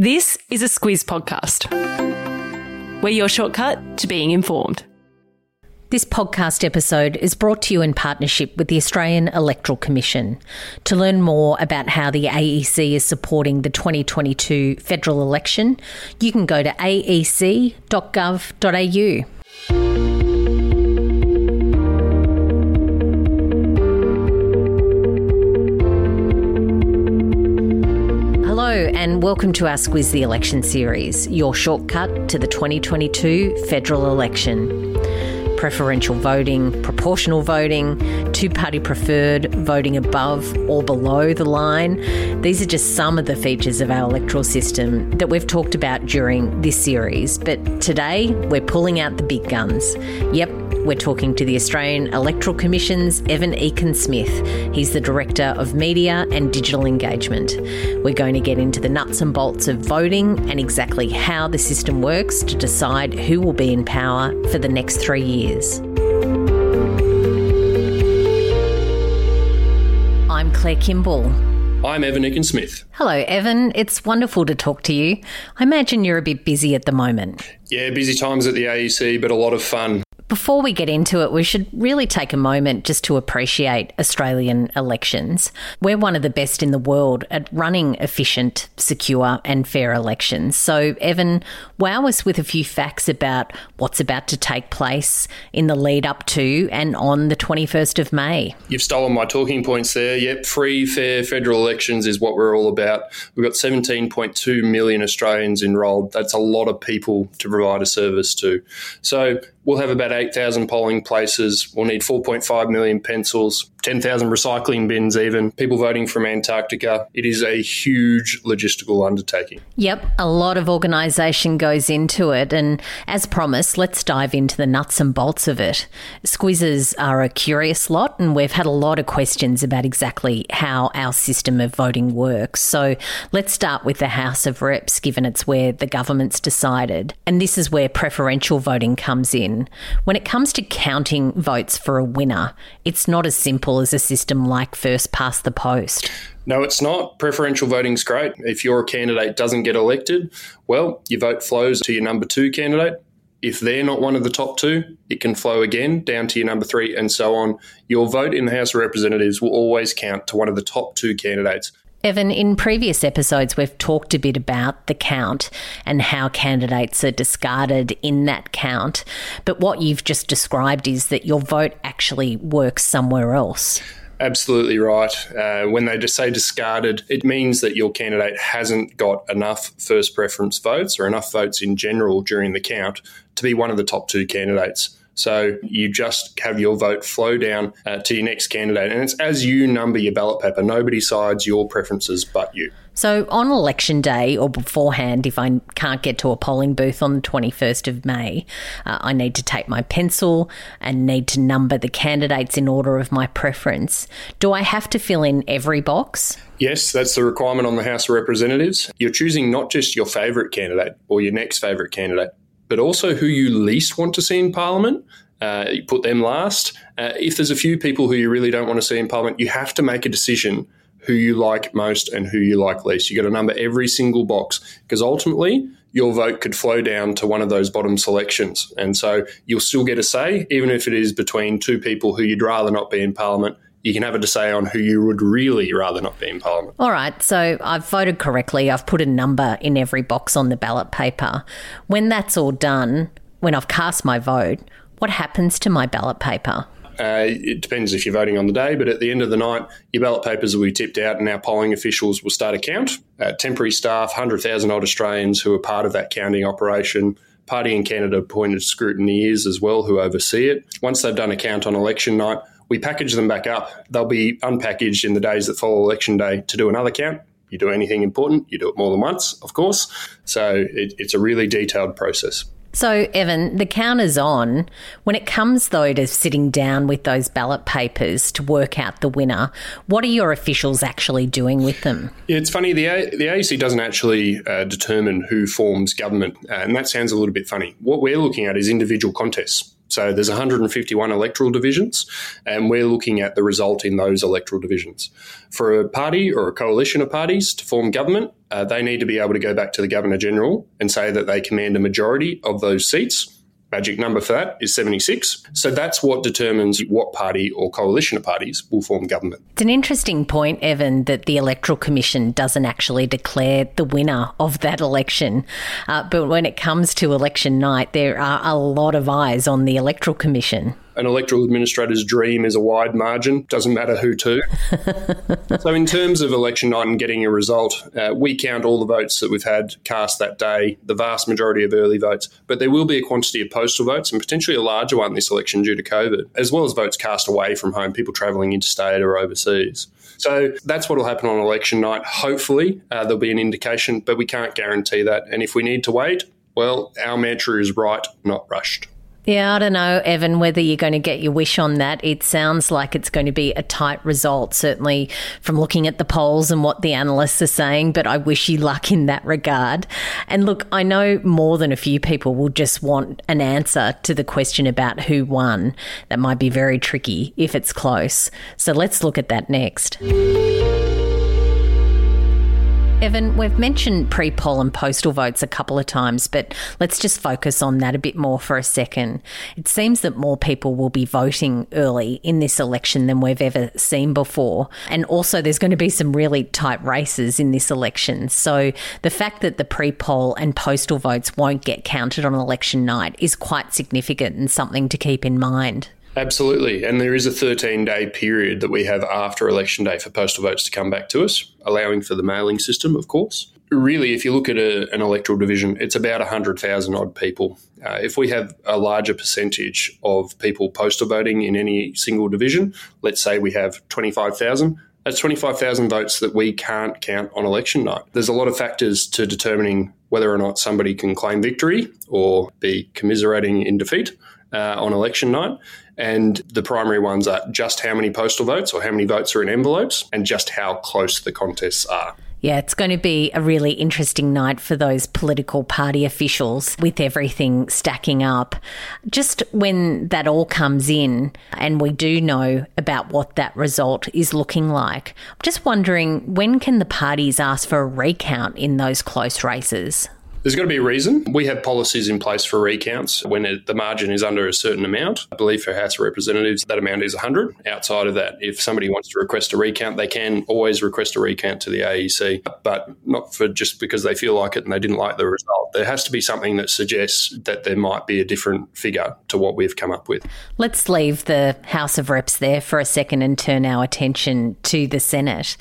This is a Squiz podcast. We're your shortcut to being informed. This podcast episode is brought to you in partnership with the Australian Electoral Commission. To learn more about how the AEC is supporting the 2022 federal election, you can go to aec.gov.au. welcome to our Squiz the Election series, your shortcut to the 2022 federal election. Preferential voting, proportional voting, two party preferred, voting above or below the line. These are just some of the features of our electoral system that we've talked about during this series. But today, we're pulling out the big guns. Yep, we're talking to the Australian Electoral Commission's Evan Ekin-Smyth. He's the Director of Media and Digital Engagement. We're going to get into the nuts and bolts of voting and exactly how the system works to decide who will be in power for the next three years. I'm Claire Kimball. I'm Evan Ekin-Smyth. Hello, Evan. It's wonderful to talk to you. I imagine you're a bit busy at the moment. Yeah, busy times at the AEC, but a lot of fun. Before we get into it, we should really take a moment just to appreciate Australian elections. We're one of the best in the world at running efficient, secure, and fair elections. So, Evan, wow us with a few facts about what's about to take place in the lead up to and on the 21st of May. You've stolen my talking points there. Yep, free, fair federal elections is what we're all about. We've got 17.2 million Australians enrolled. That's a lot of people to provide a service to. So, we'll have about 8,000 polling places. We'll need 4.5 million pencils, 10,000 recycling bins, even people voting from Antarctica. It is a huge logistical undertaking. Yep, a lot of organisation goes into it. And as promised, let's dive into the nuts and bolts of it. Squizzes are a curious lot, and we've had a lot of questions about exactly how our system of voting works. So let's start with the House of Reps, given it's where the government's decided. And this is where preferential voting comes in. When it comes to counting votes for a winner, it's not as simple as a system like first past the post. No, it's not. Preferential voting's great. If your candidate doesn't get elected, well, your vote flows to your number two candidate. If they're not one of the top two, it can flow again down to your number three and so on. Your vote in the House of Representatives will always count to one of the top two candidates. Evan, in previous episodes, we've talked a bit about the count and how candidates are discarded in that count. But what you've just described is that your vote actually works somewhere else. Absolutely right. Uh, when they just say discarded, it means that your candidate hasn't got enough first preference votes or enough votes in general during the count to be one of the top two candidates. So you just have your vote flow down uh, to your next candidate. And it's as you number your ballot paper, nobody sides your preferences but you. So on election day or beforehand, if I can't get to a polling booth on the 21st of May, uh, I need to take my pencil and need to number the candidates in order of my preference. Do I have to fill in every box? Yes, that's the requirement on the House of Representatives. You're choosing not just your favourite candidate or your next favourite candidate, but also who you least want to see in Parliament. Uh, you put them last. Uh, if there's a few people who you really don't want to see in Parliament, you have to make a decision who you like most and who you like least. You've got to number every single box because ultimately your vote could flow down to one of those bottom selections. And so you'll still get a say, even if it is between two people who you'd rather not be in Parliament. You can have a say on who you would really rather not be in Parliament. All right, so I've voted correctly. I've put a number in every box on the ballot paper. When that's all done, when I've cast my vote, what happens to my ballot paper? Uh, it depends if you're voting on the day, but at the end of the night, your ballot papers will be tipped out and our polling officials will start a count. Uh, temporary staff, 100,000 odd Australians who are part of that counting operation. Party and candidate appointed scrutineers as well who oversee it. Once they've done a count on election night, we package them back up. They'll be unpackaged in the days that follow election day to do another count. You do anything important, you do it more than once, of course. So it, it's a really detailed process. So, Evan, the count is on. When it comes, though, to sitting down with those ballot papers to work out the winner, what are your officials actually doing with them? Yeah, it's funny. The, A- the AEC doesn't actually uh, determine who forms government, uh, and that sounds a little bit funny. What we're looking at is individual contests. So there's 151 electoral divisions, and we're looking at the result in those electoral divisions. For a party or a coalition of parties to form government, uh, they need to be able to go back to the Governor General and say that they command a majority of those seats magic number for that is 76. So that's what determines what party or coalition of parties will form government. It's an interesting point, Evan, that the Electoral Commission doesn't actually declare the winner of that election. Uh, but when it comes to election night, there are a lot of eyes on the Electoral Commission an electoral administrator's dream is a wide margin. Doesn't matter who to. so, in terms of election night and getting a result, uh, we count all the votes that we've had cast that day, the vast majority of early votes. But there will be a quantity of postal votes and potentially a larger one this election due to COVID, as well as votes cast away from home, people travelling interstate or overseas. So that's what will happen on election night. Hopefully, uh, there'll be an indication, but we can't guarantee that. And if we need to wait, well, our mantra is right, not rushed. Yeah, I don't know, Evan, whether you're going to get your wish on that. It sounds like it's going to be a tight result, certainly from looking at the polls and what the analysts are saying, but I wish you luck in that regard. And look, I know more than a few people will just want an answer to the question about who won. That might be very tricky if it's close. So let's look at that next. Evan, we've mentioned pre poll and postal votes a couple of times, but let's just focus on that a bit more for a second. It seems that more people will be voting early in this election than we've ever seen before. And also, there's going to be some really tight races in this election. So the fact that the pre poll and postal votes won't get counted on election night is quite significant and something to keep in mind. Absolutely. And there is a 13 day period that we have after election day for postal votes to come back to us, allowing for the mailing system, of course. Really, if you look at a, an electoral division, it's about 100,000 odd people. Uh, if we have a larger percentage of people postal voting in any single division, let's say we have 25,000, that's 25,000 votes that we can't count on election night. There's a lot of factors to determining whether or not somebody can claim victory or be commiserating in defeat uh, on election night. And the primary ones are just how many postal votes or how many votes are in envelopes and just how close the contests are. Yeah, it's going to be a really interesting night for those political party officials with everything stacking up. Just when that all comes in and we do know about what that result is looking like, I'm just wondering when can the parties ask for a recount in those close races? There's got to be a reason. We have policies in place for recounts when it, the margin is under a certain amount. I believe for House of Representatives, that amount is 100. Outside of that, if somebody wants to request a recount, they can always request a recount to the AEC, but not for just because they feel like it and they didn't like the result. There has to be something that suggests that there might be a different figure to what we've come up with. Let's leave the House of Reps there for a second and turn our attention to the Senate.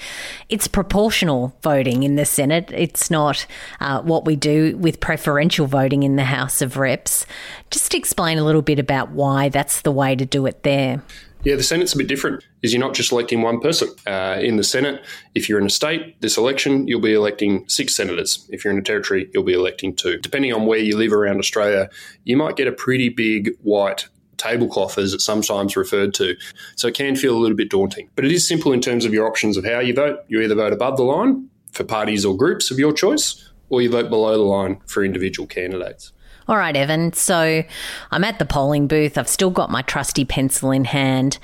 It's proportional voting in the Senate. It's not uh, what we do with preferential voting in the House of Reps. Just explain a little bit about why that's the way to do it there. Yeah, the Senate's a bit different. Is you're not just electing one person uh, in the Senate. If you're in a state, this election you'll be electing six senators. If you're in a territory, you'll be electing two. Depending on where you live around Australia, you might get a pretty big white tablecloth, as it's sometimes referred to. So it can feel a little bit daunting. But it is simple in terms of your options of how you vote. You either vote above the line for parties or groups of your choice, or you vote below the line for individual candidates. All right, Evan. So I'm at the polling booth. I've still got my trusty pencil in hand.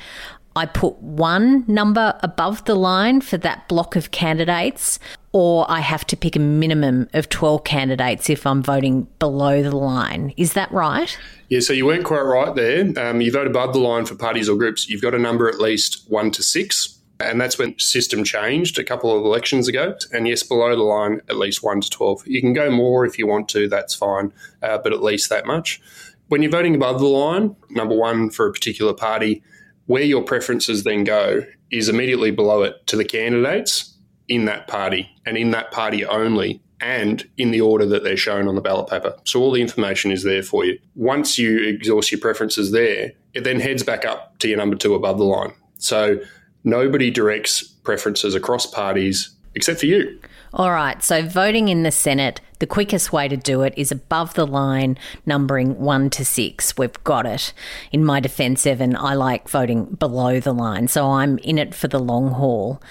I put one number above the line for that block of candidates, or I have to pick a minimum of 12 candidates if I'm voting below the line. Is that right? Yeah, so you weren't quite right there. Um, you vote above the line for parties or groups. You've got a number at least one to six. And that's when system changed a couple of elections ago. And yes, below the line, at least 1 to 12. You can go more if you want to, that's fine, uh, but at least that much. When you're voting above the line, number one for a particular party, where your preferences then go is immediately below it to the candidates in that party and in that party only and in the order that they're shown on the ballot paper. So all the information is there for you. Once you exhaust your preferences there, it then heads back up to your number two above the line. So nobody directs preferences across parties except for you. All right, so voting in the Senate, the quickest way to do it is above the line, numbering one to six. We've got it. In my defence, Evan, I like voting below the line, so I'm in it for the long haul.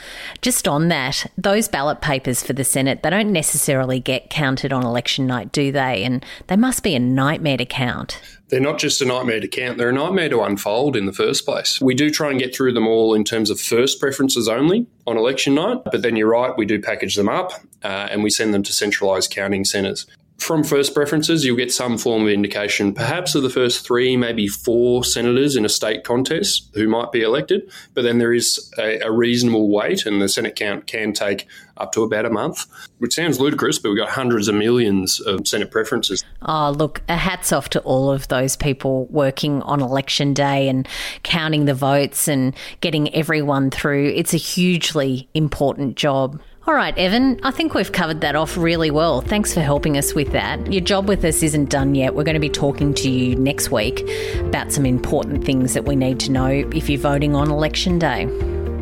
Just on that, those ballot papers for the Senate, they don't necessarily get counted on election night, do they? And they must be a nightmare to count. They're not just a nightmare to count, they're a nightmare to unfold in the first place. We do try and get through them all in terms of first preferences only on election night, but then you're right, we do package them up uh, and we send them to centralised counting centres from first preferences, you'll get some form of indication, perhaps of the first three, maybe four senators in a state contest who might be elected. But then there is a, a, reasonable wait, and the Senate count can take up to about a month, which sounds ludicrous, but we've got hundreds of millions of Senate preferences. Oh, look, hats off to all of those people working on election day and counting the votes and getting everyone through. It's a hugely important job. All right, Evan, I think we've covered that off really well. Thanks for helping us with that. Your job with us isn't done yet. We're going to be talking to you next week about some important things that we need to know if you're voting on election day.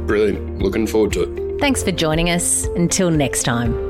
Brilliant. Looking forward to it. Thanks for joining us. Until next time.